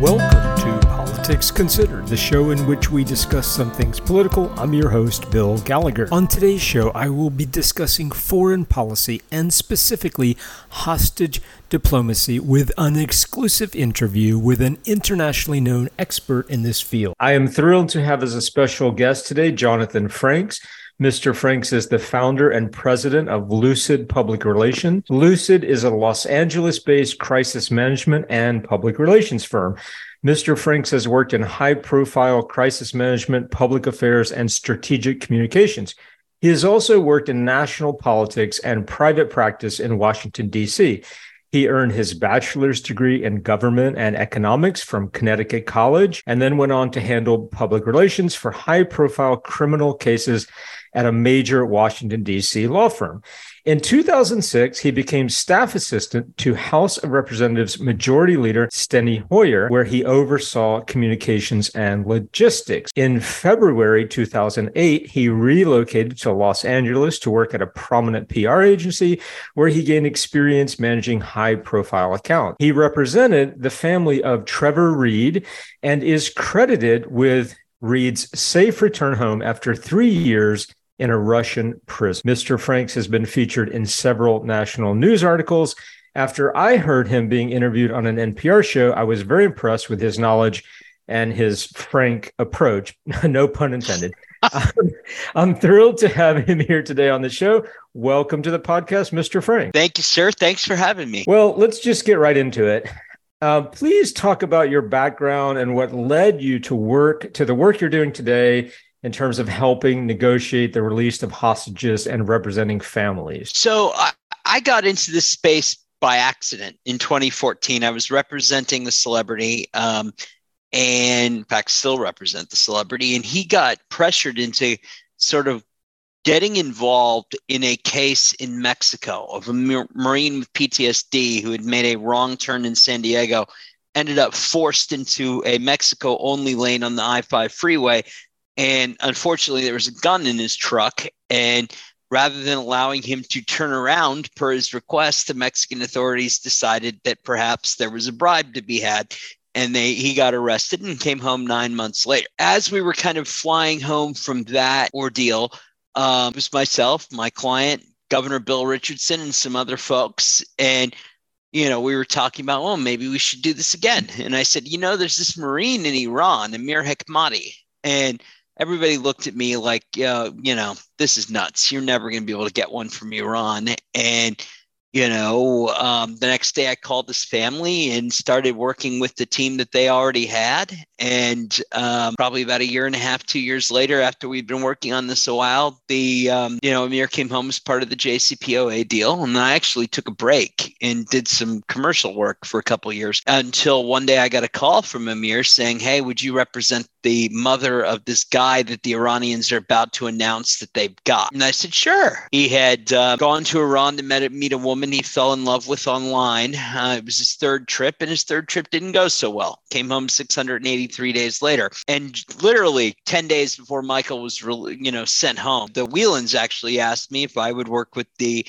Welcome to Politics Considered, the show in which we discuss some things political. I'm your host, Bill Gallagher. On today's show, I will be discussing foreign policy and specifically hostage diplomacy with an exclusive interview with an internationally known expert in this field. I am thrilled to have as a special guest today Jonathan Franks. Mr. Franks is the founder and president of Lucid Public Relations. Lucid is a Los Angeles based crisis management and public relations firm. Mr. Franks has worked in high profile crisis management, public affairs, and strategic communications. He has also worked in national politics and private practice in Washington, D.C. He earned his bachelor's degree in government and economics from Connecticut College and then went on to handle public relations for high profile criminal cases at a major Washington, D.C. law firm. In 2006, he became staff assistant to House of Representatives Majority Leader Steny Hoyer, where he oversaw communications and logistics. In February 2008, he relocated to Los Angeles to work at a prominent PR agency, where he gained experience managing high profile accounts. He represented the family of Trevor Reed and is credited with Reed's safe return home after three years in a Russian prison. Mr. Franks has been featured in several national news articles. After I heard him being interviewed on an NPR show, I was very impressed with his knowledge and his frank approach. no pun intended. I'm thrilled to have him here today on the show. Welcome to the podcast, Mr. Frank. Thank you, sir. Thanks for having me. Well, let's just get right into it. Uh, please talk about your background and what led you to work to the work you're doing today in terms of helping negotiate the release of hostages and representing families? So I, I got into this space by accident in 2014. I was representing the celebrity. Um, and in fact, still represent the celebrity. And he got pressured into sort of getting involved in a case in Mexico of a Marine with PTSD who had made a wrong turn in San Diego, ended up forced into a Mexico only lane on the I 5 freeway and unfortunately, there was a gun in his truck. And rather than allowing him to turn around per his request, the Mexican authorities decided that perhaps there was a bribe to be had. And they he got arrested and came home nine months later. As we were kind of flying home from that ordeal, um, it was myself, my client, Governor Bill Richardson, and some other folks. And you know, we were talking about, well, maybe we should do this again. And I said, you know, there's this Marine in Iran, Amir Hekmati, and everybody looked at me like, uh, you know, this is nuts. You're never going to be able to get one from Iran. And you know um, the next day i called this family and started working with the team that they already had and um, probably about a year and a half two years later after we'd been working on this a while the um, you know amir came home as part of the jcpoa deal and i actually took a break and did some commercial work for a couple years until one day i got a call from amir saying hey would you represent the mother of this guy that the iranians are about to announce that they've got and i said sure he had uh, gone to iran to meet, a woman woman he fell in love with online. Uh, it was his third trip, and his third trip didn't go so well. Came home 683 days later, and literally 10 days before Michael was, re- you know, sent home, the Whelans actually asked me if I would work with the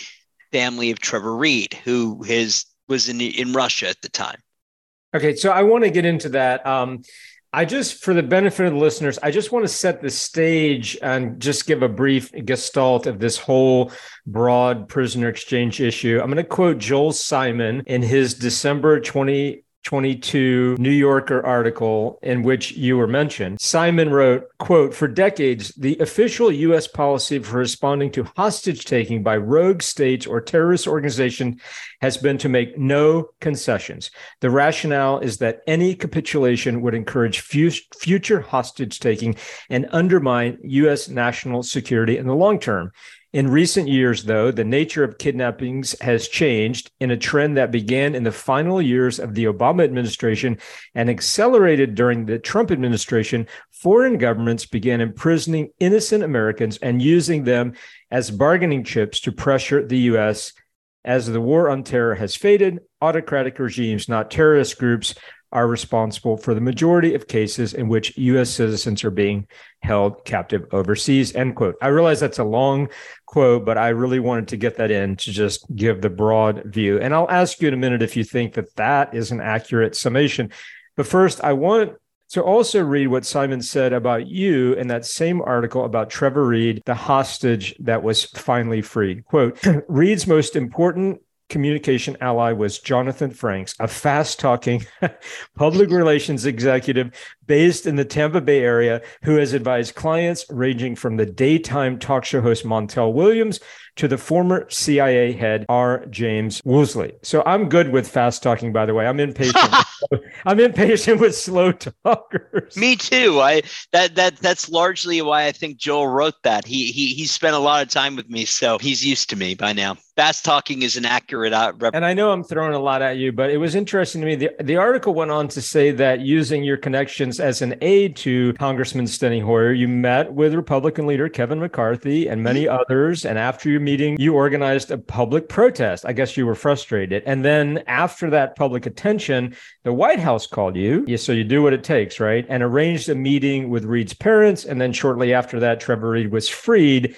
family of Trevor Reed, who his was in in Russia at the time. Okay, so I want to get into that. Um, I just, for the benefit of the listeners, I just want to set the stage and just give a brief gestalt of this whole broad prisoner exchange issue. I'm going to quote Joel Simon in his December 20 22 New Yorker article in which you were mentioned. Simon wrote, quote, for decades, the official U.S. policy for responding to hostage taking by rogue states or terrorist organizations has been to make no concessions. The rationale is that any capitulation would encourage future hostage taking and undermine U.S. national security in the long term. In recent years, though, the nature of kidnappings has changed in a trend that began in the final years of the Obama administration and accelerated during the Trump administration. Foreign governments began imprisoning innocent Americans and using them as bargaining chips to pressure the U.S. As the war on terror has faded, autocratic regimes, not terrorist groups, are responsible for the majority of cases in which U.S. citizens are being held captive overseas. End quote. I realize that's a long quote, but I really wanted to get that in to just give the broad view. And I'll ask you in a minute if you think that that is an accurate summation. But first, I want to also read what Simon said about you in that same article about Trevor Reed, the hostage that was finally freed. Quote Reed's most important communication ally was Jonathan Franks, a fast talking public relations executive based in the Tampa Bay area who has advised clients ranging from the daytime talk show host Montel Williams to the former CIA head R. James Woolsey. So I'm good with fast talking, by the way. I'm impatient. I'm impatient with slow talkers. Me too. I that that that's largely why I think Joel wrote that. He he he spent a lot of time with me, so he's used to me by now. Fast talking is an accurate uh, rep- And I know I'm throwing a lot at you, but it was interesting to me. The, the article went on to say that using your connections as an aide to Congressman Steny Hoyer, you met with Republican leader Kevin McCarthy and many mm-hmm. others. And after your meeting, you organized a public protest. I guess you were frustrated. And then after that public attention, the White House called you. So you do what it takes, right? And arranged a meeting with Reed's parents. And then shortly after that, Trevor Reed was freed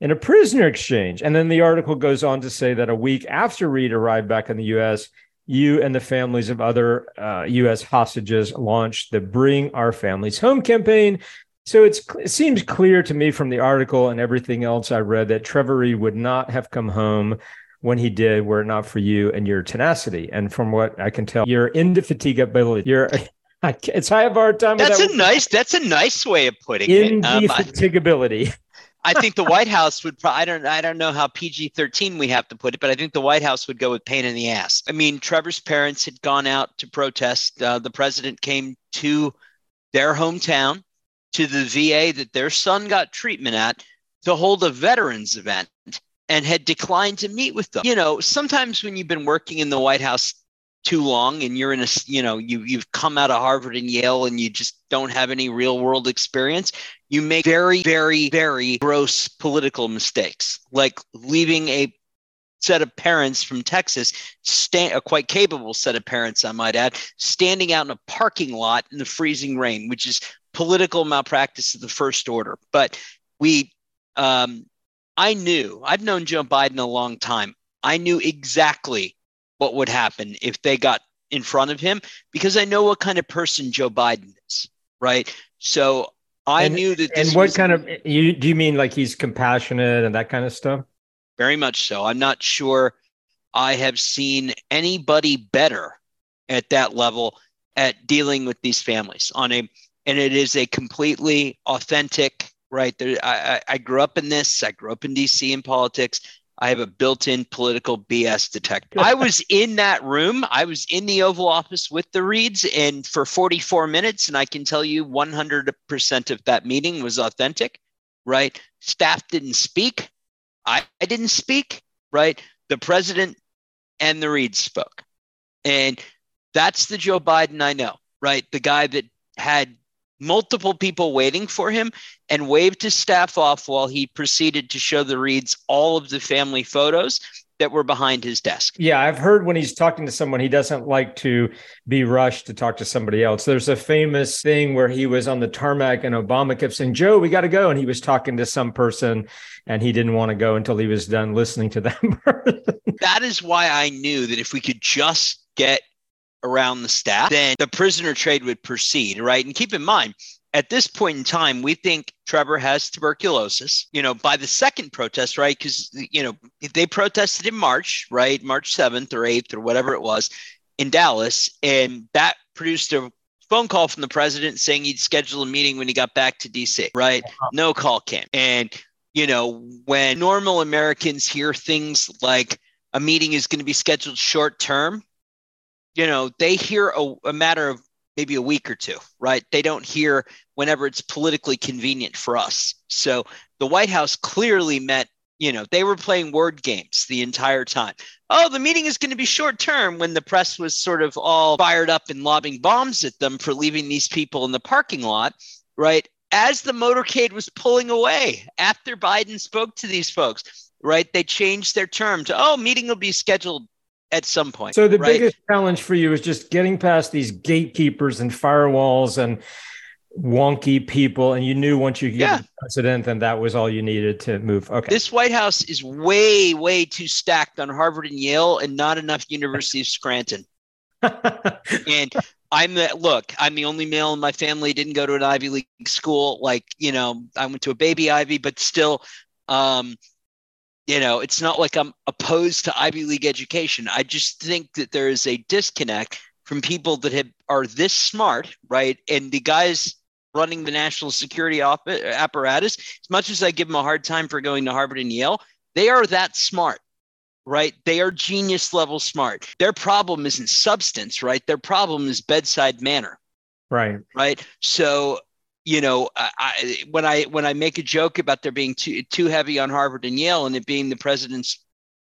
in a prisoner exchange. And then the article goes on to say that a week after Reed arrived back in the US, you and the families of other uh, U.S. hostages launched the Bring Our Families Home campaign. So it seems clear to me from the article and everything else I read that Trevor Reed would not have come home when he did were it not for you and your tenacity. And from what I can tell, your indefatigability, your it's I have a hard time. That's a nice. That's a nice way of putting it. Um, indefatigability. I think the White House would. Pro- I don't. I don't know how PG thirteen we have to put it, but I think the White House would go with pain in the ass. I mean, Trevor's parents had gone out to protest. Uh, the president came to their hometown, to the VA that their son got treatment at, to hold a veterans event, and had declined to meet with them. You know, sometimes when you've been working in the White House too long and you're in a you know you you've come out of Harvard and Yale and you just don't have any real world experience you make very very very gross political mistakes like leaving a set of parents from Texas stand a quite capable set of parents I might add standing out in a parking lot in the freezing rain which is political malpractice of the first order but we um, I knew I've known Joe Biden a long time I knew exactly what would happen if they got in front of him because I know what kind of person Joe Biden is, right? So I and, knew that. and what was, kind of you do you mean like he's compassionate and that kind of stuff? Very much so. I'm not sure I have seen anybody better at that level at dealing with these families on a, and it is a completely authentic. Right there, I, I grew up in this. I grew up in DC in politics I have a built-in political BS detector. I was in that room. I was in the Oval Office with the Reeds and for 44 minutes, and I can tell you 100% of that meeting was authentic. Right? Staff didn't speak. I, I didn't speak. Right? The president and the Reeds spoke, and that's the Joe Biden I know. Right? The guy that had multiple people waiting for him and waved his staff off while he proceeded to show the Reeds all of the family photos that were behind his desk. Yeah, I've heard when he's talking to someone, he doesn't like to be rushed to talk to somebody else. There's a famous thing where he was on the tarmac and Obama kept saying, Joe, we got to go. And he was talking to some person and he didn't want to go until he was done listening to them. that is why I knew that if we could just get around the staff, then the prisoner trade would proceed, right? And keep in mind, at this point in time, we think Trevor has tuberculosis. You know, by the second protest, right? Because, you know, they protested in March, right? March 7th or 8th or whatever it was in Dallas. And that produced a phone call from the president saying he'd schedule a meeting when he got back to DC, right? No call came. And, you know, when normal Americans hear things like a meeting is going to be scheduled short term, you know, they hear a, a matter of maybe a week or two, right? They don't hear whenever it's politically convenient for us. So the White House clearly met, you know, they were playing word games the entire time. Oh, the meeting is going to be short term when the press was sort of all fired up and lobbing bombs at them for leaving these people in the parking lot, right? As the motorcade was pulling away after Biden spoke to these folks, right? They changed their term to, oh, meeting will be scheduled at some point. So the right? biggest challenge for you is just getting past these gatekeepers and firewalls and wonky people and you knew once you get yeah. president then that was all you needed to move okay this white house is way way too stacked on harvard and yale and not enough university of scranton and I'm the look. I'm the only male in my family. Didn't go to an Ivy League school. Like you know, I went to a baby Ivy, but still, um, you know, it's not like I'm opposed to Ivy League education. I just think that there is a disconnect from people that have, are this smart, right? And the guys running the national security uh, apparatus, as much as I give them a hard time for going to Harvard and Yale, they are that smart, right? They are genius level smart. Their problem isn't substance, right? Their problem is bedside manner. Right. Right. So you know, I, when I when I make a joke about there being too too heavy on Harvard and Yale and it being the president's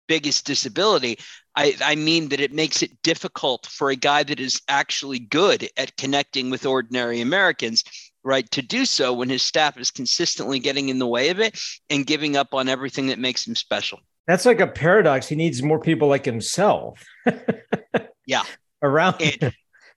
biggest disability, I, I mean that it makes it difficult for a guy that is actually good at connecting with ordinary Americans, right, to do so when his staff is consistently getting in the way of it and giving up on everything that makes him special. That's like a paradox. He needs more people like himself. yeah. Around. And,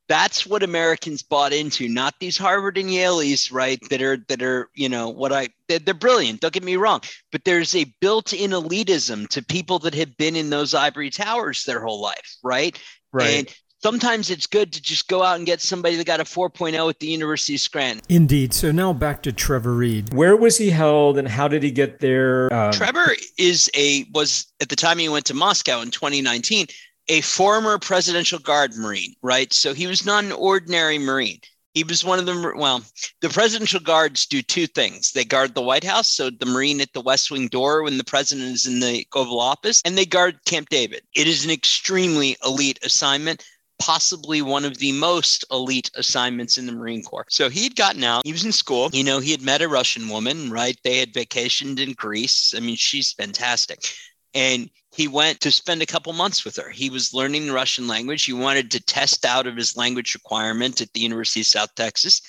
that's what Americans bought into, not these Harvard and Yale's, right? That are that are you know what I they're, they're, brilliant. Don't get me wrong, but there's a built-in elitism to people that have been in those ivory towers their whole life, right? Right. And sometimes it's good to just go out and get somebody that got a 4.0 at the University of Scranton. Indeed. So now back to Trevor Reed. Where was he held, and how did he get there? Um, Trevor is a was at the time he went to Moscow in 2019 a former presidential guard Marine, right? So he was not an ordinary Marine. He was one of the, Well, the presidential guards do two things. They guard the White House, so the Marine at the West Wing door when the president is in the Oval Office, and they guard Camp David. It is an extremely elite assignment, possibly one of the most elite assignments in the Marine Corps. So he'd gotten out. He was in school. You know, he had met a Russian woman, right? They had vacationed in Greece. I mean, she's fantastic. And he went to spend a couple months with her. He was learning the Russian language. He wanted to test out of his language requirement at the University of South Texas.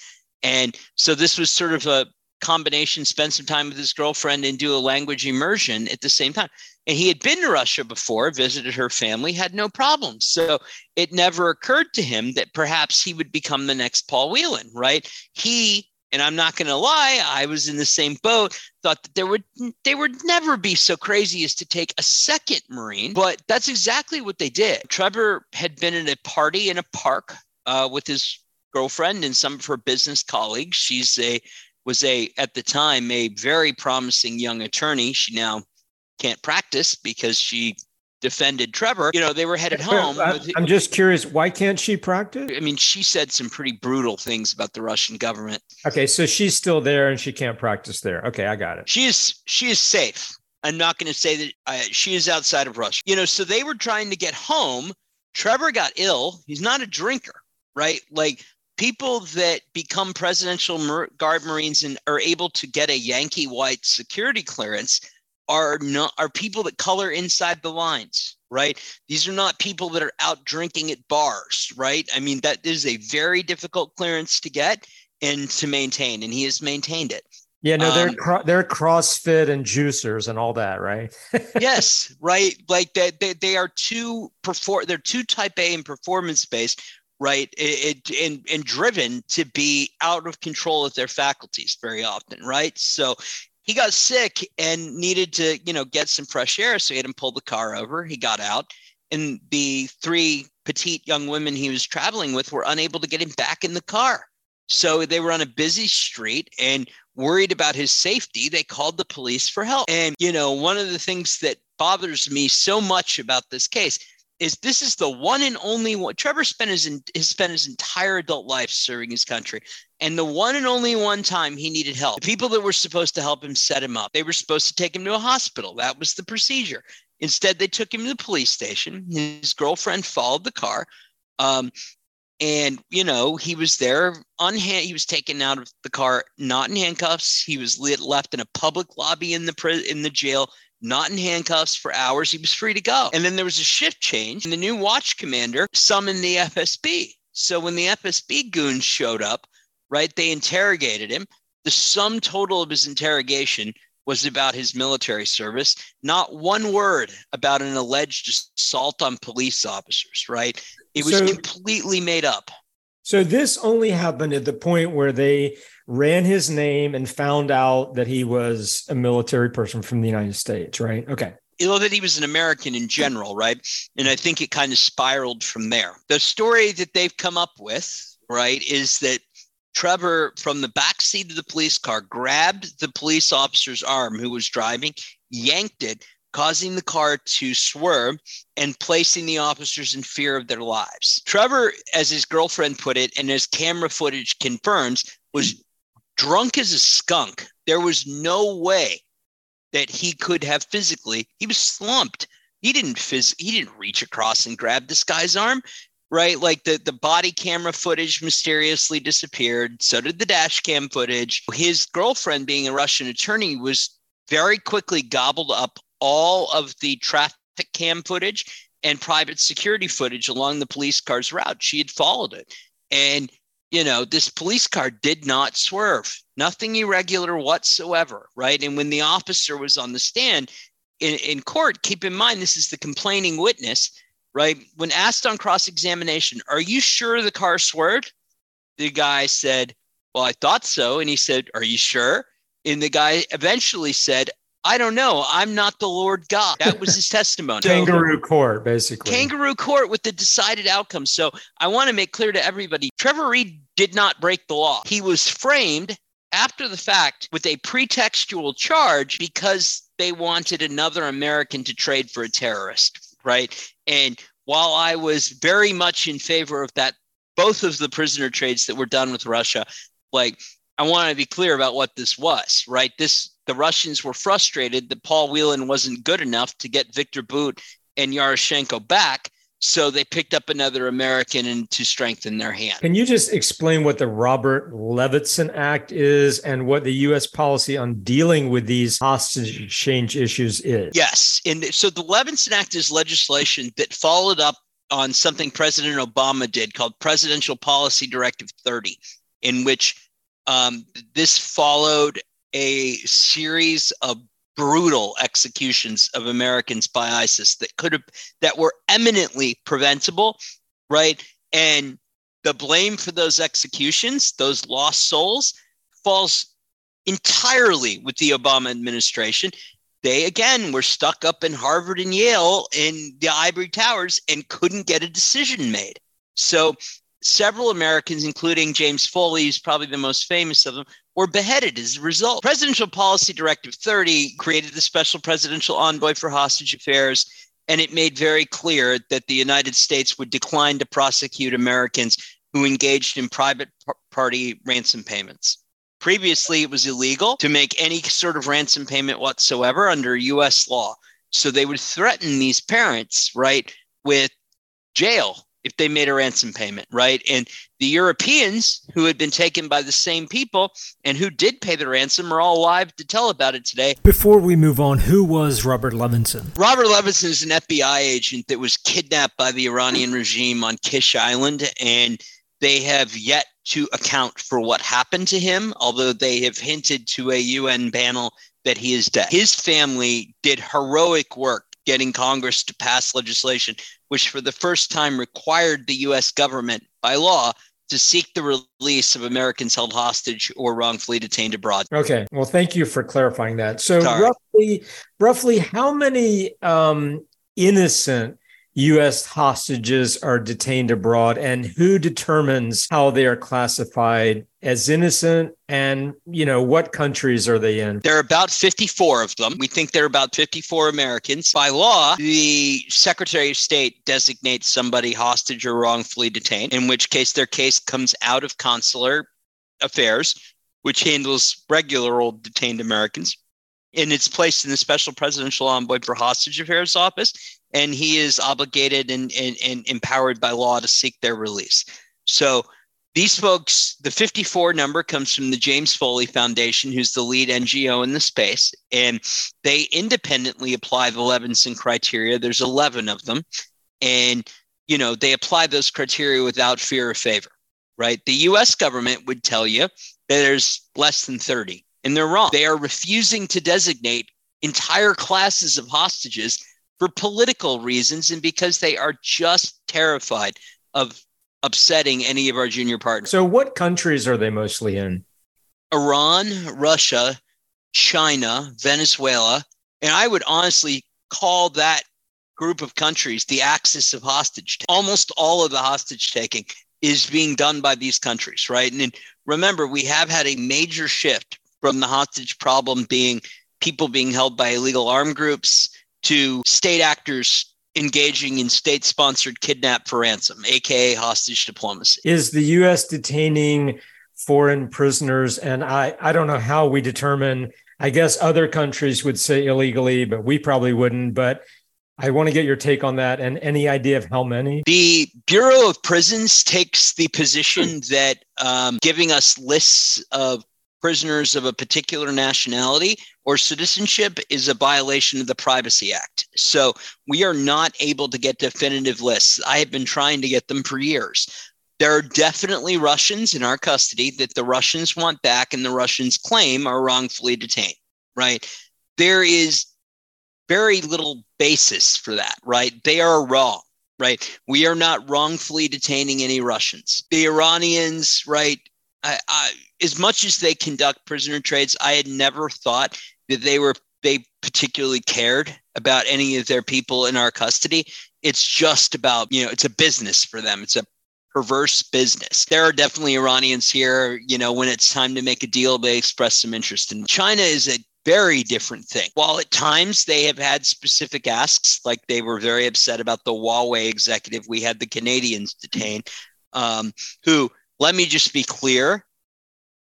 And so this was sort of a combination, spend some time with his girlfriend and do a language immersion at the same time. And he had been to Russia before, visited her family, had no problems. So it never occurred to him that perhaps he would become the next Paul Whelan, right? He and I'm not going to lie, I was in the same boat. Thought that there would they would never be so crazy as to take a second Marine, but that's exactly what they did. Trevor had been at a party in a park uh, with his girlfriend and some of her business colleagues. She's a was a at the time a very promising young attorney. She now can't practice because she defended Trevor, you know, they were headed home. I'm just curious, why can't she practice? I mean, she said some pretty brutal things about the Russian government. Okay, so she's still there and she can't practice there. Okay, I got it. She is she is safe. I'm not going to say that uh, she is outside of Russia. You know, so they were trying to get home. Trevor got ill. He's not a drinker, right? Like people that become presidential guard marines and are able to get a Yankee white security clearance are not are people that color inside the lines right? These are not people that are out drinking at bars right? I mean that is a very difficult clearance to get and to maintain and he has maintained it. Yeah no they're um, cro- they're crossfit and juicers and all that right? Yes right? Like they, they, they are too perform they're too type a and performance based right? It, it, and, and driven to be out of control of their faculties very often right? So he got sick and needed to, you know, get some fresh air. So he had him pull the car over. He got out, and the three petite young women he was traveling with were unable to get him back in the car. So they were on a busy street and worried about his safety. They called the police for help. And, you know, one of the things that bothers me so much about this case is this is the one and only one. Trevor spent his, has spent his entire adult life serving his country. And the one and only one time he needed help, the people that were supposed to help him set him up, they were supposed to take him to a hospital. That was the procedure. Instead, they took him to the police station. His girlfriend followed the car. Um, and you know he was there on hand he was taken out of the car not in handcuffs he was left in a public lobby in the in the jail not in handcuffs for hours. He was free to go. And then there was a shift change, and the new watch commander summoned the FSB. So when the FSB goons showed up, right, they interrogated him. The sum total of his interrogation was about his military service, not one word about an alleged assault on police officers, right? It was so, completely made up. So this only happened at the point where they ran his name and found out that he was a military person from the United States, right? Okay. you know that he was an American in general, right? And I think it kind of spiraled from there. The story that they've come up with, right, is that Trevor, from the back seat of the police car, grabbed the police officer's arm who was driving, yanked it, causing the car to swerve and placing the officers in fear of their lives. Trevor, as his girlfriend put it, and as camera footage confirms, was drunk as a skunk. There was no way that he could have physically. He was slumped. He didn't phys- he didn't reach across and grab this guy's arm, right? Like the the body camera footage mysteriously disappeared. So did the dash cam footage. His girlfriend, being a Russian attorney, was very quickly gobbled up all of the traffic cam footage and private security footage along the police car's route. She had followed it. And you know, this police car did not swerve, nothing irregular whatsoever, right? And when the officer was on the stand in, in court, keep in mind this is the complaining witness, right? When asked on cross examination, Are you sure the car swerved? The guy said, Well, I thought so. And he said, Are you sure? And the guy eventually said, I don't know. I'm not the Lord God. That was his testimony. kangaroo court, basically. Kangaroo court with the decided outcome. So I want to make clear to everybody Trevor Reed did not break the law. He was framed after the fact with a pretextual charge because they wanted another American to trade for a terrorist, right? And while I was very much in favor of that, both of the prisoner trades that were done with Russia, like I want to be clear about what this was, right? This the Russians were frustrated that Paul Whelan wasn't good enough to get Viktor Bout and Yaroshenko back. So they picked up another American and to strengthen their hand. Can you just explain what the Robert Levinson Act is and what the U.S. policy on dealing with these hostage exchange issues is? Yes. And so the Levinson Act is legislation that followed up on something President Obama did called Presidential Policy Directive 30, in which um, this followed a series of brutal executions of Americans by ISIS that could have that were eminently preventable, right? And the blame for those executions, those lost souls, falls entirely with the Obama administration. They again were stuck up in Harvard and Yale in the ivory towers and couldn't get a decision made. So several Americans, including James Foley, who's probably the most famous of them, were beheaded as a result. Presidential Policy Directive 30 created the Special Presidential Envoy for Hostage Affairs, and it made very clear that the United States would decline to prosecute Americans who engaged in private party ransom payments. Previously, it was illegal to make any sort of ransom payment whatsoever under US law. So they would threaten these parents, right, with jail if they made a ransom payment, right? And the Europeans who had been taken by the same people and who did pay the ransom are all alive to tell about it today. Before we move on, who was Robert Levinson? Robert Levinson is an FBI agent that was kidnapped by the Iranian regime on Kish Island, and they have yet to account for what happened to him, although they have hinted to a UN panel that he is dead. His family did heroic work getting Congress to pass legislation which for the first time required the US government by law to seek the release of Americans held hostage or wrongfully detained abroad. Okay. Well, thank you for clarifying that. So Sorry. roughly roughly how many um, innocent U.S. hostages are detained abroad, and who determines how they are classified as innocent? And you know what countries are they in? There are about 54 of them. We think there are about 54 Americans. By law, the Secretary of State designates somebody hostage or wrongfully detained, in which case their case comes out of consular affairs, which handles regular old detained Americans and it's placed in the special presidential envoy for hostage affairs office and he is obligated and, and, and empowered by law to seek their release. So these folks, the 54 number comes from the James Foley Foundation, who's the lead NGO in the space, and they independently apply the Levinson criteria. There's 11 of them, and you know they apply those criteria without fear or favor. Right? The U.S. government would tell you that there's less than 30, and they're wrong. They are refusing to designate entire classes of hostages for political reasons and because they are just terrified of upsetting any of our junior partners. So, what countries are they mostly in? Iran, Russia, China, Venezuela, and I would honestly call that group of countries the axis of hostage. Almost all of the hostage taking is being done by these countries, right? And, and remember, we have had a major shift from the hostage problem being people being held by illegal armed groups to state actors engaging in state sponsored kidnap for ransom, aka hostage diplomacy. Is the US detaining foreign prisoners? And I, I don't know how we determine, I guess other countries would say illegally, but we probably wouldn't. But I want to get your take on that and any idea of how many. The Bureau of Prisons takes the position that um, giving us lists of prisoners of a particular nationality or citizenship is a violation of the Privacy Act. So we are not able to get definitive lists. I have been trying to get them for years. There are definitely Russians in our custody that the Russians want back and the Russians claim are wrongfully detained, right? There is very little basis for that, right? They are wrong, right? We are not wrongfully detaining any Russians. The Iranians, right? I, I, as much as they conduct prisoner trades, I had never thought that they were they particularly cared about any of their people in our custody. It's just about, you know, it's a business for them. It's a perverse business. There are definitely Iranians here, you know, when it's time to make a deal, they express some interest. And China is a very different thing. While at times they have had specific asks, like they were very upset about the Huawei executive we had the Canadians detain, um, who let me just be clear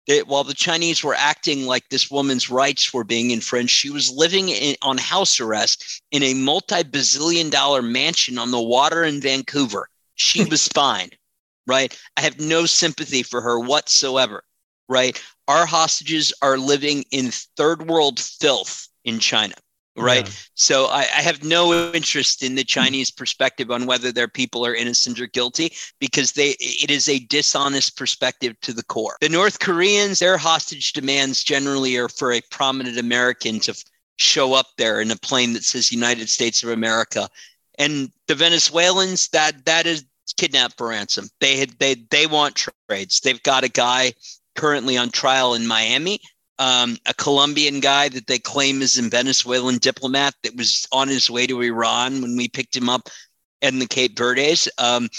that while the Chinese were acting like this woman's rights were being infringed, she was living in, on house arrest in a multi bazillion dollar mansion on the water in Vancouver. She was fine, right? I have no sympathy for her whatsoever, right? Our hostages are living in third world filth in China right? Yeah. So I, I, have no interest in the Chinese perspective on whether their people are innocent or guilty because they it is a dishonest perspective to the core. The North Koreans, their hostage demands generally are for a prominent American to show up there in a plane that says United States of America. And the Venezuelans, that that is kidnapped for ransom. They had they they want trades. They've got a guy currently on trial in Miami um, a Colombian guy that they claim is a Venezuelan diplomat that was on his way to Iran when we picked him up in the Cape Verdes. Um,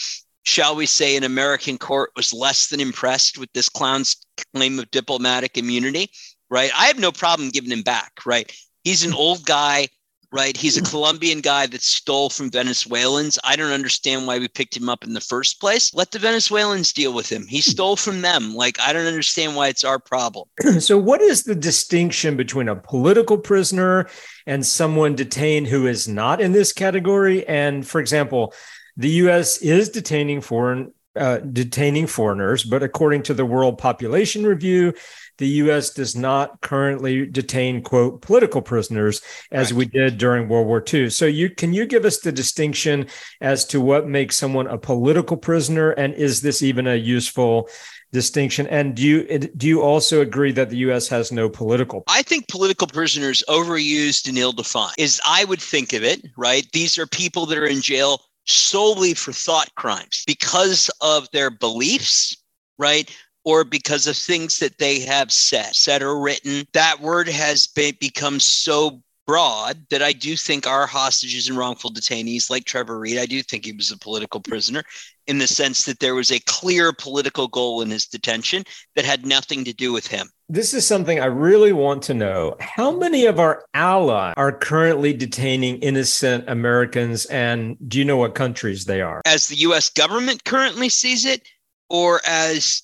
shall we say, an American court was less than impressed with this clown's claim of diplomatic immunity, right? I have no problem giving him back, right? He's an old guy right? He's a hmm. Colombian guy that stole from Venezuelans. I don't understand why we picked him up in the first place. Let the Venezuelans deal with him. He hmm. stole from them. Like, I don't understand why it's our problem. so, what is the distinction between a political prisoner and someone detained who is not in this category? And, for example, the U.S. is detaining foreign uh, detaining foreigners, but according to the World Population Review, the U.S. does not currently detain quote political prisoners as right. we did during World War II. So, you can you give us the distinction as to what makes someone a political prisoner, and is this even a useful distinction? And do you do you also agree that the U.S. has no political? I think political prisoners overused and ill-defined. Is I would think of it right. These are people that are in jail solely for thought crimes because of their beliefs, right? or because of things that they have said, said or written. That word has been, become so broad that I do think our hostages and wrongful detainees, like Trevor Reed, I do think he was a political prisoner in the sense that there was a clear political goal in his detention that had nothing to do with him. This is something I really want to know. How many of our allies are currently detaining innocent Americans, and do you know what countries they are? As the US government currently sees it, or as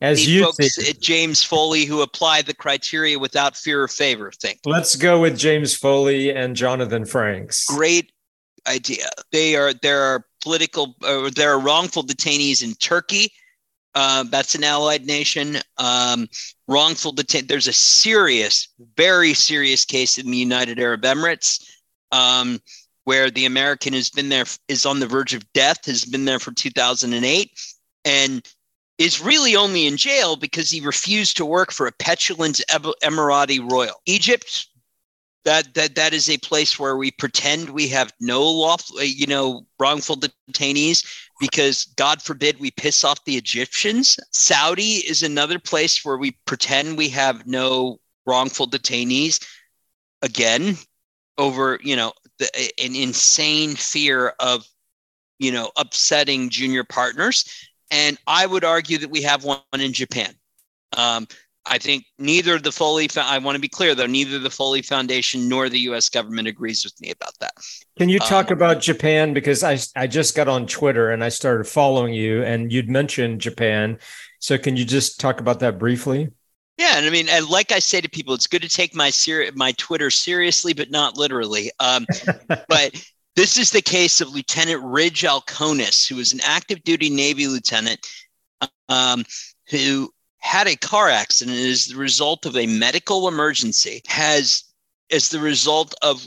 as you folks at James Foley who apply the criteria without fear or favor thing. Let's go with James Foley and Jonathan Franks. Great idea. They are there are political uh, there are wrongful detainees in Turkey. Uh, that's an allied nation. Um, wrongful detain. There's a serious, very serious case in the United Arab Emirates. Um, where the American has been there, is on the verge of death, has been there for 2008. And is really only in jail because he refused to work for a petulant Emirati royal. Egypt, that that that is a place where we pretend we have no lawful, you know, wrongful detainees because God forbid we piss off the Egyptians. Saudi is another place where we pretend we have no wrongful detainees. Again, over you know the, an insane fear of, you know, upsetting junior partners. And I would argue that we have one in Japan. Um, I think neither the Foley, I want to be clear though, neither the Foley Foundation nor the US government agrees with me about that. Can you talk um, about Japan? Because I, I just got on Twitter and I started following you and you'd mentioned Japan. So can you just talk about that briefly? Yeah, and I mean, and like I say to people, it's good to take my ser- my Twitter seriously, but not literally. Um, but this is the case of Lieutenant Ridge Alkonis, who was an active duty Navy lieutenant um, who had a car accident as the result of a medical emergency, has, as the result of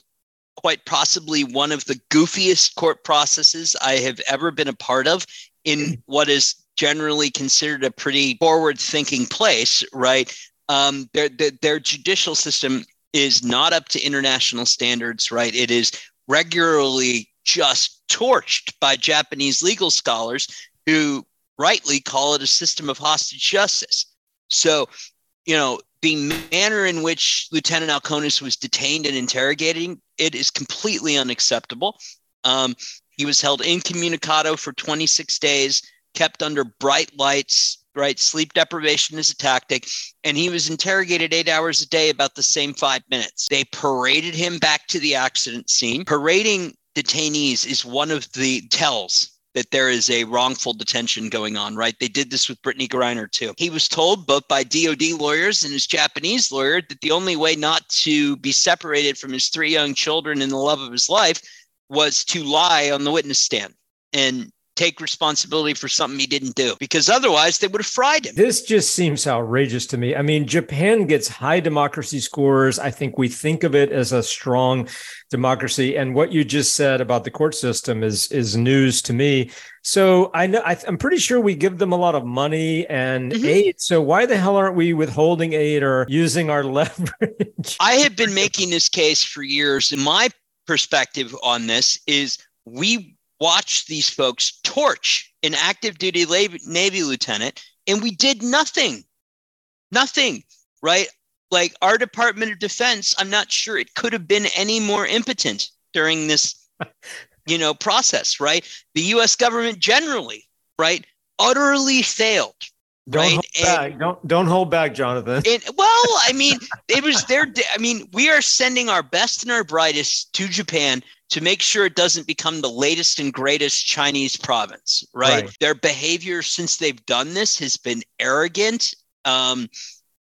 quite possibly one of the goofiest court processes I have ever been a part of in what is generally considered a pretty forward thinking place, right? Um, their, their, their judicial system is not up to international standards, right? It is regularly just torched by Japanese legal scholars who rightly call it a system of hostage justice. So, you know, the manner in which Lieutenant Alkonis was detained and interrogating it is completely unacceptable. Um, he was held incommunicado for 26 days, kept under bright lights, right? Sleep deprivation is a tactic. And he was interrogated eight hours a day, about the same five minutes. They paraded him back to the accident scene. Parading detainees is one of the tells that there is a wrongful detention going on, right? They did this with Brittany Griner too. He was told both by DOD lawyers and his Japanese lawyer that the only way not to be separated from his three young children and the love of his life was to lie on the witness stand. And take responsibility for something he didn't do because otherwise they would have fried him. This just seems outrageous to me. I mean, Japan gets high democracy scores. I think we think of it as a strong democracy and what you just said about the court system is is news to me. So I know I, am pretty sure we give them a lot of money and mm-hmm. aid. So why the hell aren't we withholding aid or using our leverage? I have been making this case for years. My perspective on this is we watched these folks torch an active duty Navy lieutenant, and we did nothing. Nothing, right? Like our Department of Defense, I'm not sure it could have been any more impotent during this, you know, process, right? The US government generally, right, utterly failed. Don't right? hold back. Don't don't hold back, Jonathan. And, well, I mean, it was their. I mean, we are sending our best and our brightest to Japan to make sure it doesn't become the latest and greatest Chinese province, right? right. Their behavior since they've done this has been arrogant, um,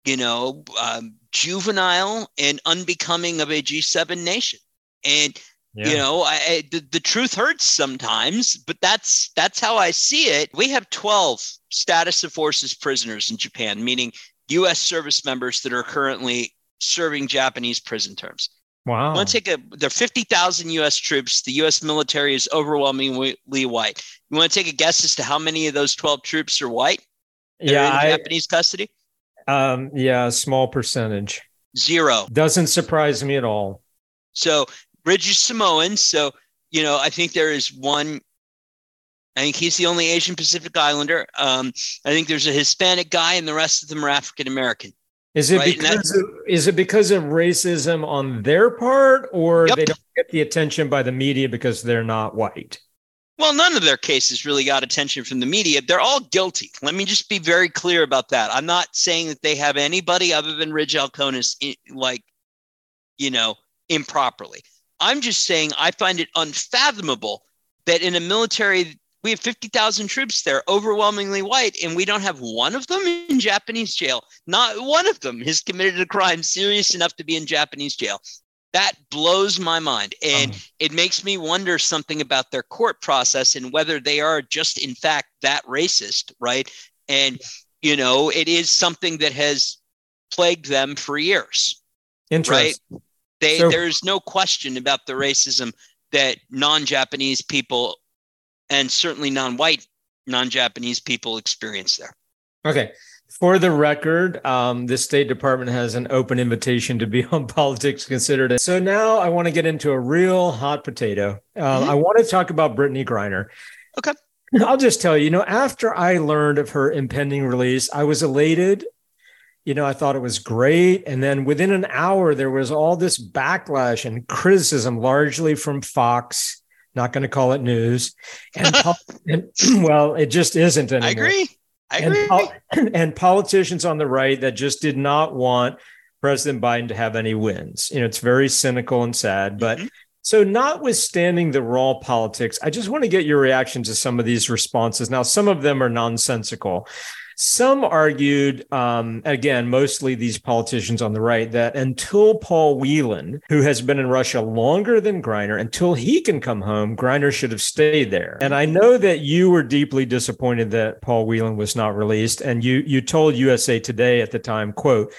you know, um, juvenile, and unbecoming of a G7 nation. And yeah. you know, I, I, the, the truth hurts sometimes, but that's that's how I see it. We have 12 status of forces prisoners in Japan, meaning U.S. service members that are currently serving Japanese prison terms. Wow. Want to take a there are 50,000 US troops. The US military is overwhelmingly white. You want to take a guess as to how many of those 12 troops are white? Yeah, I, Japanese custody? Um yeah, small percentage. Zero. Doesn't surprise me at all. So, Ridge is Samoan, so you know, I think there is one I think he's the only Asian Pacific Islander. Um, I think there's a Hispanic guy, and the rest of them are African American. Is it right? because of, is it because of racism on their part, or yep. they don't get the attention by the media because they're not white? Well, none of their cases really got attention from the media. They're all guilty. Let me just be very clear about that. I'm not saying that they have anybody other than Ridge Alkonis, eh, like, you know, improperly. I'm just saying I find it unfathomable that in a military we have 50,000 troops there, overwhelmingly white, and we don't have one of them in Japanese jail. Not one of them has committed a crime serious enough to be in Japanese jail. That blows my mind. And um, it makes me wonder something about their court process and whether they are just, in fact, that racist, right? And, you know, it is something that has plagued them for years. Interesting. Right? They, so, there's no question about the racism that non Japanese people and certainly non-white, non-Japanese people experience there. Okay. For the record, um, the State Department has an open invitation to be on Politics Considered. So now I want to get into a real hot potato. Uh, mm-hmm. I want to talk about Brittany Griner. Okay. I'll just tell you, you know, after I learned of her impending release, I was elated you know, I thought it was great. And then within an hour, there was all this backlash and criticism, largely from Fox. Not going to call it news. And, and, well, it just isn't anymore. I agree. I agree. And, and politicians on the right that just did not want President Biden to have any wins. You know, it's very cynical and sad, but mm-hmm. So, notwithstanding the raw politics, I just want to get your reaction to some of these responses. Now, some of them are nonsensical. Some argued, um, again, mostly these politicians on the right, that until Paul Whelan, who has been in Russia longer than Griner, until he can come home, Griner should have stayed there. And I know that you were deeply disappointed that Paul Whelan was not released, and you you told USA Today at the time, "quote."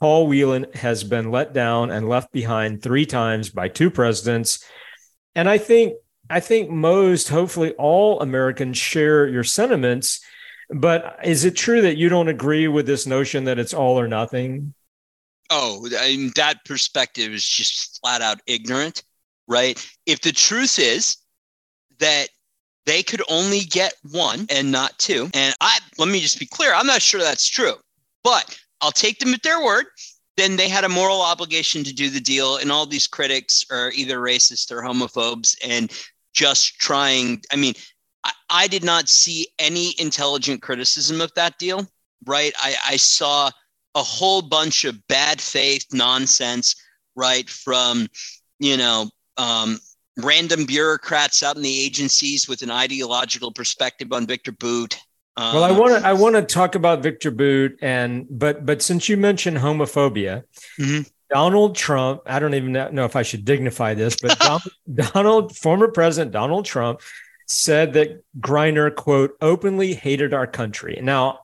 Paul Whelan has been let down and left behind three times by two presidents. And I think I think most, hopefully all Americans share your sentiments. But is it true that you don't agree with this notion that it's all or nothing? Oh, I mean, that perspective is just flat out ignorant, right? If the truth is that they could only get one and not two, and I let me just be clear, I'm not sure that's true. But I'll take them at their word. Then they had a moral obligation to do the deal, and all these critics are either racist or homophobes and just trying. I mean, I, I did not see any intelligent criticism of that deal, right? I, I saw a whole bunch of bad faith nonsense, right? From, you know, um, random bureaucrats out in the agencies with an ideological perspective on Victor Bout. um, well, I want to I want to talk about Victor Bout and but but since you mentioned homophobia, mm-hmm. Donald Trump, I don't even know if I should dignify this, but Donald, Donald, former President Donald Trump said that Griner quote openly hated our country. Now,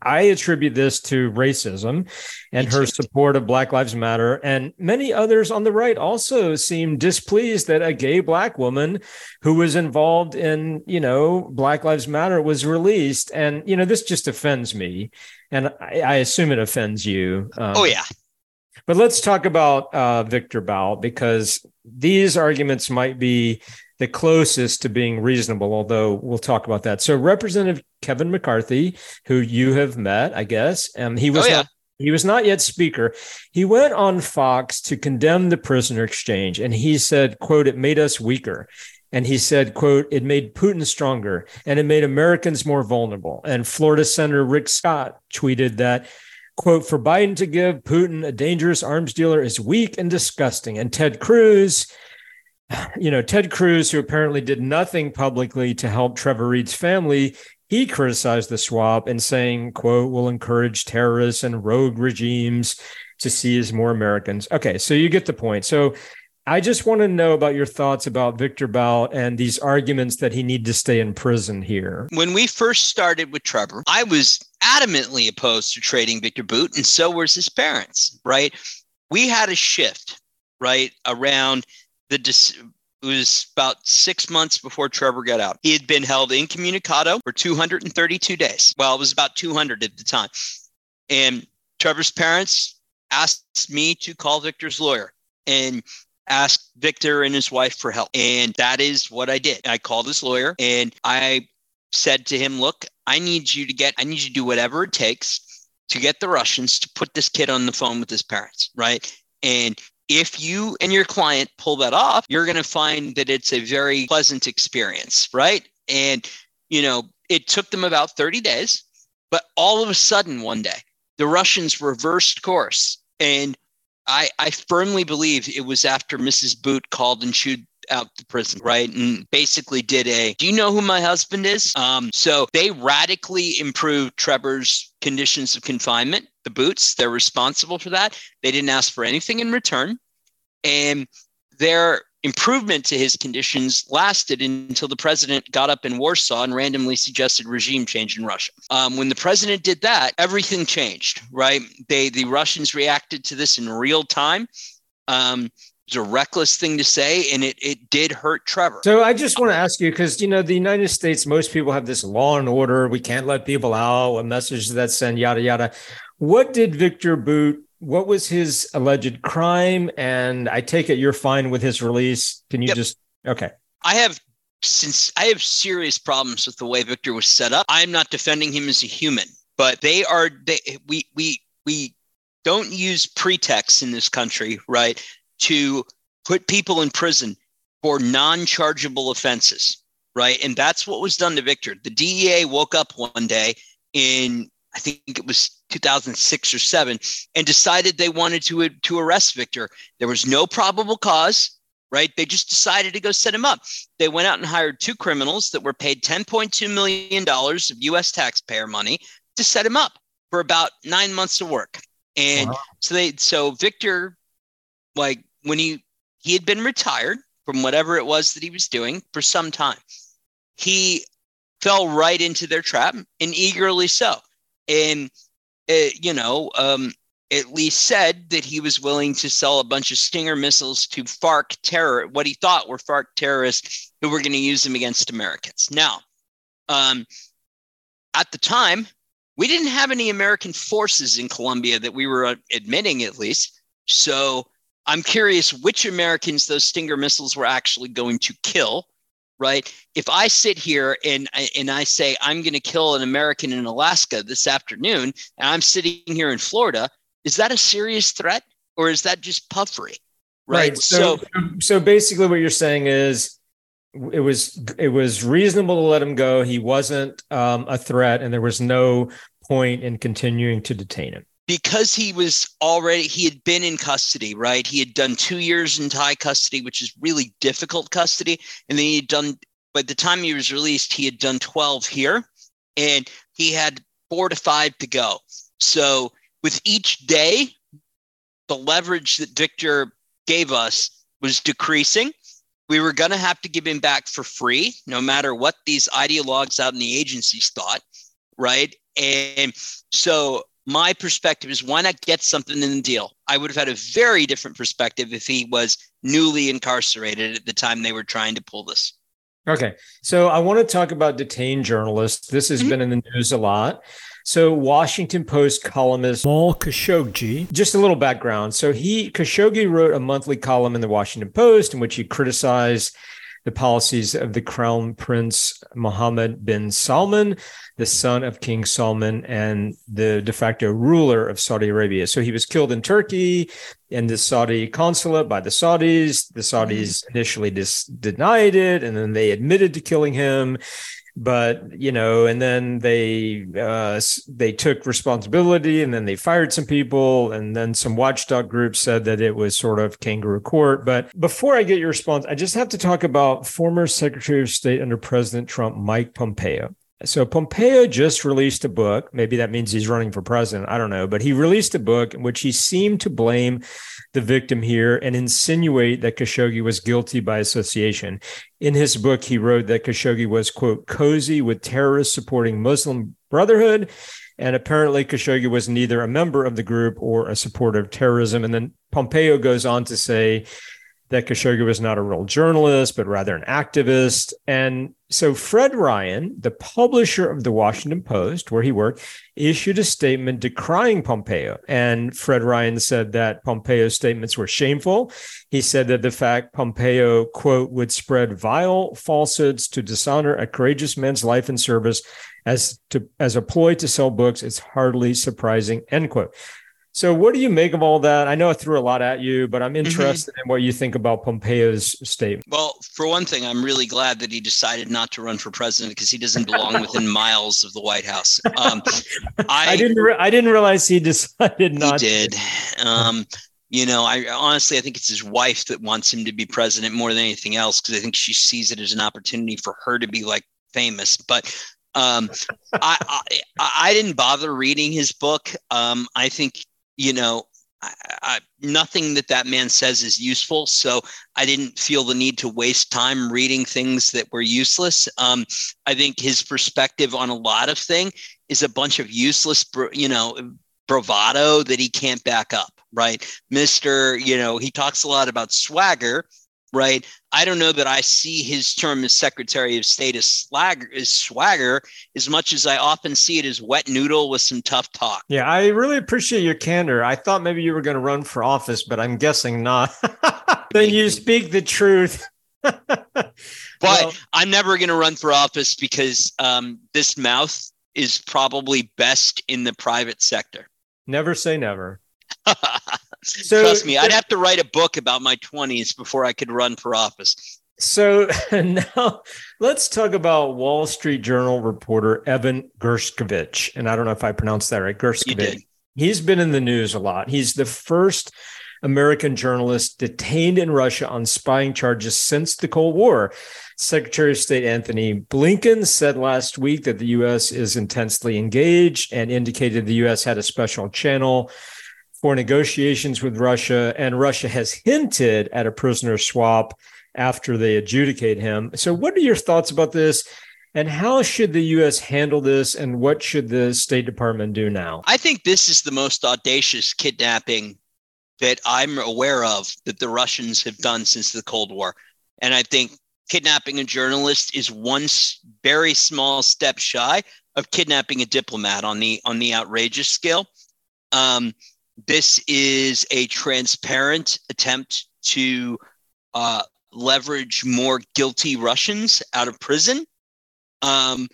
I attribute this to racism and her support of Black Lives Matter. And many others on the right also seem displeased that a gay Black woman who was involved in, you know, Black Lives Matter was released. And, you know, this just offends me. And I, I assume it offends you. Um, oh, yeah. But let's talk about uh, Victor Bout because these arguments might be the closest to being reasonable, although we'll talk about that. So Representative Kevin McCarthy, who you have met, I guess, and he was oh, yeah. not he was not yet speaker. He went on Fox to condemn the prisoner exchange, and he said, "quote It made us weaker." And he said, quote, it made Putin stronger and it made Americans more vulnerable. And Florida Senator Rick Scott tweeted that, quote, for Biden to give Putin a dangerous arms dealer is weak and disgusting. And Ted Cruz you know, Ted Cruz, who apparently did nothing publicly to help Trevor Reed's family, he criticized the swap and saying, quote, will encourage terrorists and rogue regimes to seize more Americans. Okay, so you get the point. So I just want to know about your thoughts about Victor Bout and these arguments that he need to stay in prison here. When we first started with Trevor, I was adamantly opposed to trading Victor Bout, and so were his parents, right? We had a shift, right, around – the it was about six months before Trevor got out. He had been held incommunicado for 232 days. Well, it was about 200 at the time. And Trevor's parents asked me to call Victor's lawyer and ask Victor and his wife for help. And that is what I did. I called his lawyer and I said to him, Look, I need you to get, I need you to do whatever it takes to get the Russians to put this kid on the phone with his parents, right? And if you and your client pull that off, you're going to find that it's a very pleasant experience, right? And, you know, it took them about 30 days, but all of a sudden one day, the Russians reversed course. And I, I firmly believe it was after Mrs. Bout called and chewed out the prison, right? And basically did a, do you know who my husband is? Um, so they radically improved Trevor's conditions of confinement, the Bouts. They're responsible for that. They didn't ask for anything in return. And their improvement to his conditions lasted until the president got up in Warsaw and randomly suggested regime change in Russia. Um, when the president did that, everything changed, right? They the Russians reacted to this in real time. Um, it's a reckless thing to say, and it it did hurt Trevor. So I just want to ask you because you know the United States, most people have this law and order. We can't let people out. A message that send yada yada. What did Victor Bout? What was his alleged crime? And I take it you're fine with his release. Can you yep. just okay? I have since I have serious problems with the way Victor was set up. I'm not defending him as a human, but they are they we we we don't use pretexts in this country, right, to put people in prison for non chargeable offenses, right? And that's what was done to Victor. The DEA woke up one day in, I think it was 2006 or seven, and decided they wanted to, to arrest Victor. There was no probable cause right? They just decided to go set him up. They went out and hired two criminals that were paid $10.2 million of US taxpayer money to set him up for about nine months of work. And wow. so they, so Victor, like when he, he had been retired from whatever it was that he was doing for some time, he fell right into their trap and eagerly so. And, uh, you know, um, at least said that he was willing to sell a bunch of Stinger missiles to FARC terror, what he thought were FARC terrorists who were going to use them against Americans. Now, um, at the time, we didn't have any American forces in Colombia that we were admitting, at least. So I'm curious which Americans those Stinger missiles were actually going to kill. Right? If I sit here and and I say I'm going to kill an American in Alaska this afternoon, and I'm sitting here in Florida, is that a serious threat or is that just puffery? Right. right. So, so, so basically, what you're saying is it was it was reasonable to let him go. He wasn't um, a threat, and there was no point in continuing to detain him because he was already he had been in custody right he had done two years in thai custody which is really difficult custody and then he had done by the time he was released he had done 12 here and he had four to five to go so with each day, the leverage that Victor gave us was decreasing. We were going to have to give him back for free, no matter what these ideologues out in the agencies thought, right? And so my perspective is why not get something in the deal? I would have had a very different perspective if he was newly incarcerated at the time they were trying to pull this. Okay. So I want to talk about detained journalists. This has mm-hmm. been in the news a lot. So, Washington Post columnist Jamal Khashoggi, just a little background. So, he Khashoggi wrote a monthly column in the Washington Post in which he criticized the policies of the Crown Prince Mohammed bin Salman, the son of King Salman and the de facto ruler of Saudi Arabia. So he was killed in Turkey in the Saudi consulate by the Saudis. The Saudis mm-hmm. initially just denied it, and then they admitted to killing him but you know and then they uh, they took responsibility and then they fired some people and then some watchdog groups said that it was sort of kangaroo court but before i get your response i just have to talk about former secretary of state under president trump mike pompeo so Pompeo just released a book. Maybe that means he's running for president. I don't know. But he released a book in which he seemed to blame the victim here and insinuate that Khashoggi was guilty by association. In his book, he wrote that Khashoggi was, quote, cozy with terrorists supporting Muslim Brotherhood. And apparently, Khashoggi was neither a member of the group or a supporter of terrorism. And then Pompeo goes on to say that Khashoggi was not a real journalist, but rather an activist. And so Fred Ryan, the publisher of the Washington Post, where he worked, issued a statement decrying Pompeo. And Fred Ryan said that Pompeo's statements were shameful. He said that the fact Pompeo, quote, would spread vile falsehoods to dishonor a courageous man's life and service as to as a ploy to sell books is hardly surprising, end quote. So, what do you make of all that? I know I threw a lot at you, but I'm mm-hmm. interested mm-hmm. in what you think about Pompeo's statement. Well, for one thing, I'm really glad that he decided not to run for president because he doesn't belong within miles of the White House. Um, I, I, didn't. Re- I didn't realize he decided not. He did. Um, you know, I honestly I think it's his wife that wants him to be president more than anything else because I think she sees it as an opportunity for her to be like famous. But um, I, I, I didn't bother reading his book. Um, I think you know, I, I, nothing that that man says is useful. So I didn't feel the need to waste time reading things that were useless. Um, I think his perspective on a lot of thing is a bunch of useless, you know, bravado that he can't back up. Right, Mister. You know, he talks a lot about swagger, right? I don't know that I see his term as Secretary of State as, slag, as swagger as much as I often see it as wet noodle with some tough talk. Yeah, I really appreciate your candor. I thought maybe you were going to run for office, but I'm guessing not. then you speak the truth. but well, I'm never going to run for office because um, this mouth is probably best in the private sector. Never say never. So, Trust me, I'd have to write a book about my 20s before I could run for office. So now let's talk about Wall Street Journal reporter Evan Gershkovich. And I don't know if I pronounced that right. Gershkovich. He's been in the news a lot. He's the first American journalist detained in Russia on spying charges since the Cold War. Secretary of State Antony Blinken said last week that the U.S. is intensely engaged and indicated the U.S. had a special channel for negotiations with Russia, and Russia has hinted at a prisoner swap after they adjudicate him. So, what are your thoughts about this? And how should the U.S. handle this? And what should the State Department do now? I think this is the most audacious kidnapping that I'm aware of that the Russians have done since the Cold War. And I think kidnapping a journalist is one very small step shy of kidnapping a diplomat on the on the outrageous scale. Um, this is a transparent attempt to uh, leverage more guilty Russians out of prison. Um,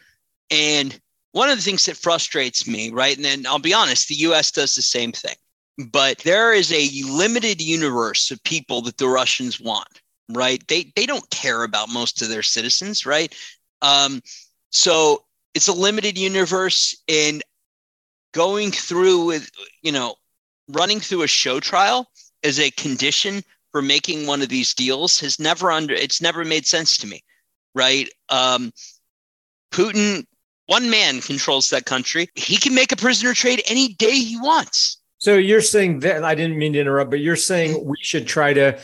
and one of the things that frustrates me, right? And then I'll be honest, the US does the same thing. But there is a limited universe of people that the Russians want, right? They they don't care about most of their citizens, right? Um, so it's a limited universe, and going through with you know running through a show trial as a condition for making one of these deals has never under it's never made sense to me right? Um, putin one man controls that country. He can make a prisoner trade any day he wants. So you're saying that i didn't mean to interrupt but you're saying we should try to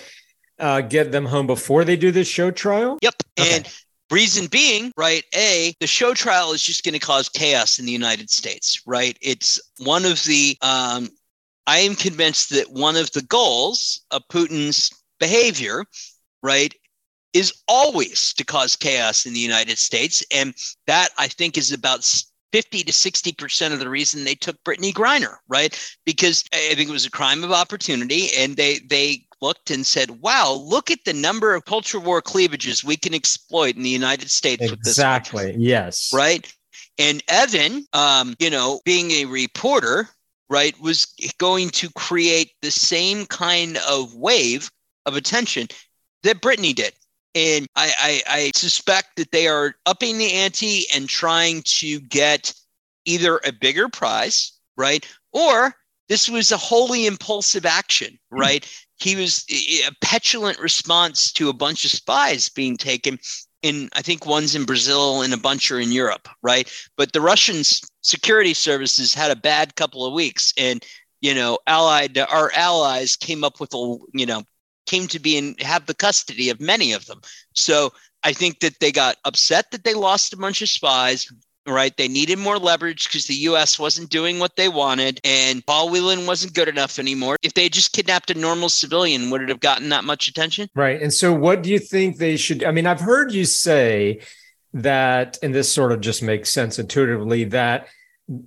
uh, get them home before they do this show trial? Yep. Okay. and reason being right a the show trial is just going to cause chaos in the united states right? It's one of the um, I am convinced that one of the goals of Putin's behavior, right, is always to cause chaos in the United States. And that I think is about 50 to 60% of the reason they took Brittany Griner, right? Because I think it was a crime of opportunity. And they, they looked and said, wow, look at the number of culture war cleavages we can exploit in the United States exactly. with this. Exactly. Yes. Right. And Evan, um, you know, being a reporter, right, was going to create the same kind of wave of attention that Brittany did. And I, I, I suspect that they are upping the ante and trying to get either a bigger prize, right? Or this was a wholly impulsive action, hmm. right? Mm-hmm. He was a petulant response to a bunch of spies being taken in I think one's in Brazil and a bunch are in Europe, right? But the Russian security services had a bad couple of weeks, and you know, allied our allies came up with a you know came to be and have the custody of many of them. So I think that they got upset that they lost a bunch of spies right? They needed more leverage because the US wasn't doing what they wanted and Paul Whelan wasn't good enough anymore. If they just kidnapped a normal civilian, would it have gotten that much attention? Right. And so what do you think they should I mean, I've heard you say that and this sort of just makes sense intuitively that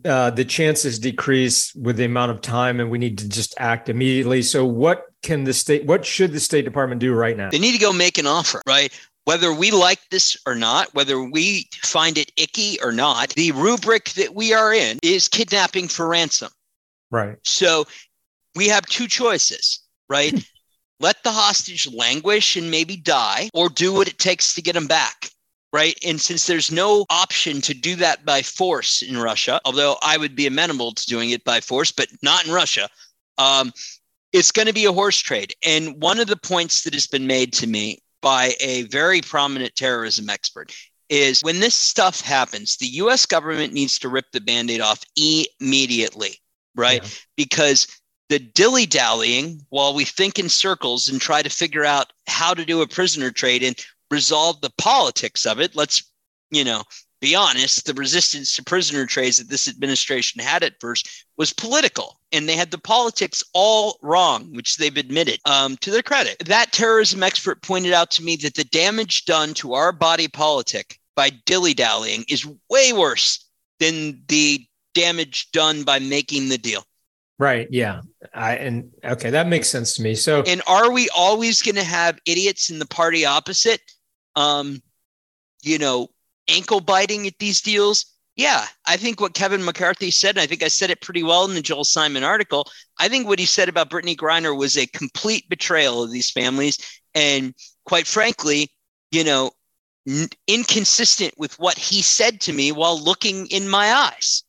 uh, the chances decrease with the amount of time and we need to just act immediately so what can the state what should the state department do right now they need to go make an offer right whether we like this or not, whether we find it icky or not, the rubric that we are in is kidnapping for ransom. Right. So we have two choices, right? Let the hostage languish and maybe die, or do what it takes to get him back. Right. And since there's no option to do that by force in Russia, although I would be amenable to doing it by force, but not in Russia, um, it's going to be a horse trade. And one of the points that has been made to me by a very prominent terrorism expert is when this stuff happens, the US government needs to rip the band aid off immediately, right? Yeah. Because the dilly dallying while we think in circles and try to figure out how to do a prisoner trade and resolve the politics of it, let's, you know, be honest, the resistance to prisoner trades that this administration had at first was political, and they had the politics all wrong, which they've admitted um, to their credit. That terrorism expert pointed out to me that the damage done to our body politic by dilly dallying is way worse than the damage done by making the deal. Right. Yeah. I and okay, that makes sense to me. So and are we always going to have idiots in the party opposite? Um, you know, ankle biting at these deals. yeah, I think what Kevin McCarthy said, and I think I said it pretty well in the Joel Simon article. I think what he said about Brittany Griner was a complete betrayal of these families. And quite frankly, you know, n- inconsistent with what he said to me while looking in my eyes.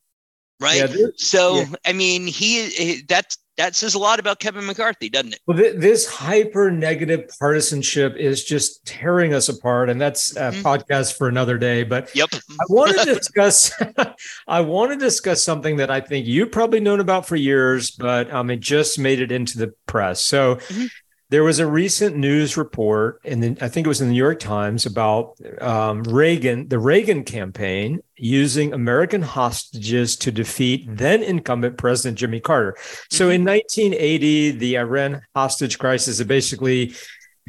Right. Yeah, so, yeah. I mean, he, he that's that says a lot about Kevin McCarthy, doesn't it? Well, th- this hyper negative partisanship is just tearing us apart, and that's a mm-hmm. podcast for another day. But yep, I want to discuss. I want to discuss something that I think you've probably known about for years, but um, it just made it into the press. So, mm-hmm. There was a recent news report, and I think it was in the New York Times about um, Reagan, the Reagan campaign, using American hostages to defeat then incumbent President Jimmy Carter. So in 1980, mm-hmm. the Iran hostage crisis had basically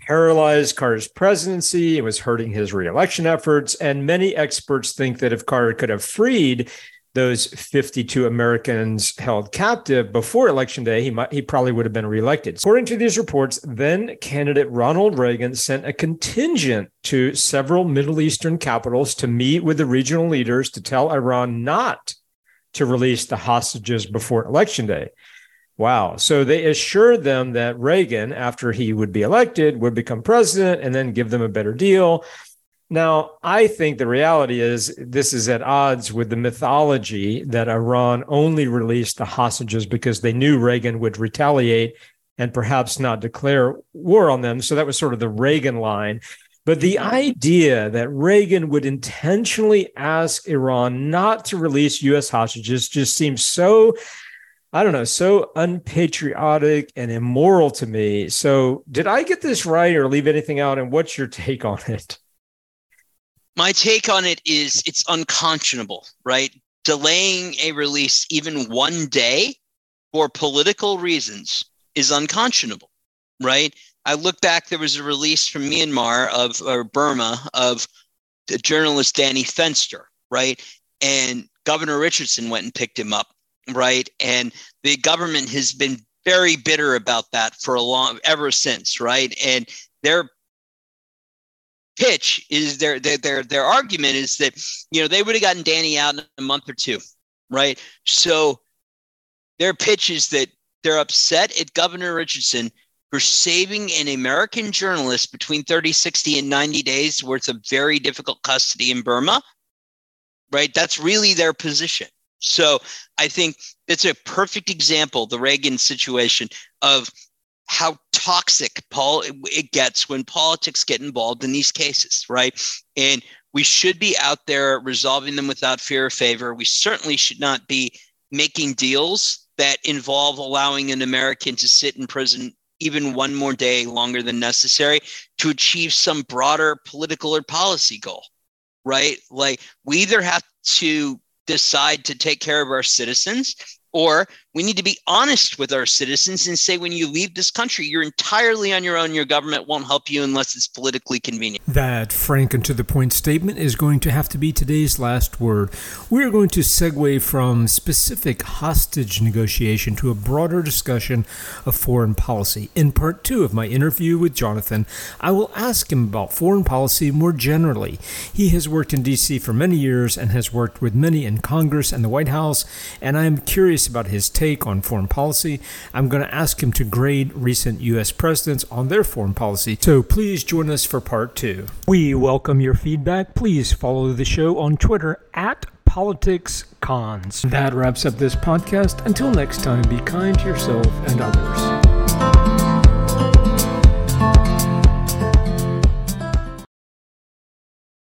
paralyzed Carter's presidency. It was hurting his reelection efforts. And many experts think that if Carter could have freed those 52 Americans held captive before election day, he might he probably would have been reelected. According to these reports, then candidate Ronald Reagan sent a contingent to several Middle Eastern capitals to meet with the regional leaders to tell Iran not to release the hostages before election day. Wow. So they assured them that Reagan, after he would be elected, would become president and then give them a better deal. Now, I think the reality is this is at odds with the mythology that Iran only released the hostages because they knew Reagan would retaliate and perhaps not declare war on them. So that was sort of the Reagan line. But the idea that Reagan would intentionally ask Iran not to release US hostages just seems so, I don't know, so unpatriotic and immoral to me. So, did I get this right or leave anything out? And what's your take on it? My take on it is it's unconscionable, right? Delaying a release even one day for political reasons is unconscionable, right? I look back, there was a release from Myanmar of or Burma of the journalist Danny Fenster, right? And Governor Richardson went and picked him up, right? And the government has been very bitter about that for a long ever since, right? And they're pitch is their their their, their argument is that you know they would have gotten Danny out in a month or two, right? So their pitch is that they're upset at Governor Richardson for saving an American journalist between 30, 60, and 90 days worth of very difficult custody in Burma. Right? That's really their position. So I think it's a perfect example, the Reagan situation of how toxic Paul it gets when politics get involved in these cases, right? And we should be out there resolving them without fear or favor. We certainly should not be making deals that involve allowing an American to sit in prison even one more day longer than necessary to achieve some broader political or policy goal, right? Like we either have to decide to take care of our citizens or we need to be honest with our citizens and say when you leave this country, you're entirely on your own. Your government won't help you unless it's politically convenient. That frank and to the point statement is going to have to be today's last word. We are going to segue from specific hostage negotiation to a broader discussion of foreign policy. In part two of my interview with Jonathan, I will ask him about foreign policy more generally. He has worked in D.C. for many years and has worked with many in Congress and the White House, and I am curious about his take on foreign policy. I'm going to ask him to grade recent U.S. presidents on their foreign policy. So please join us for part two. We welcome your feedback. Please follow the show on Twitter at Politics Cons. That wraps up this podcast. Until next time, be kind to yourself and others.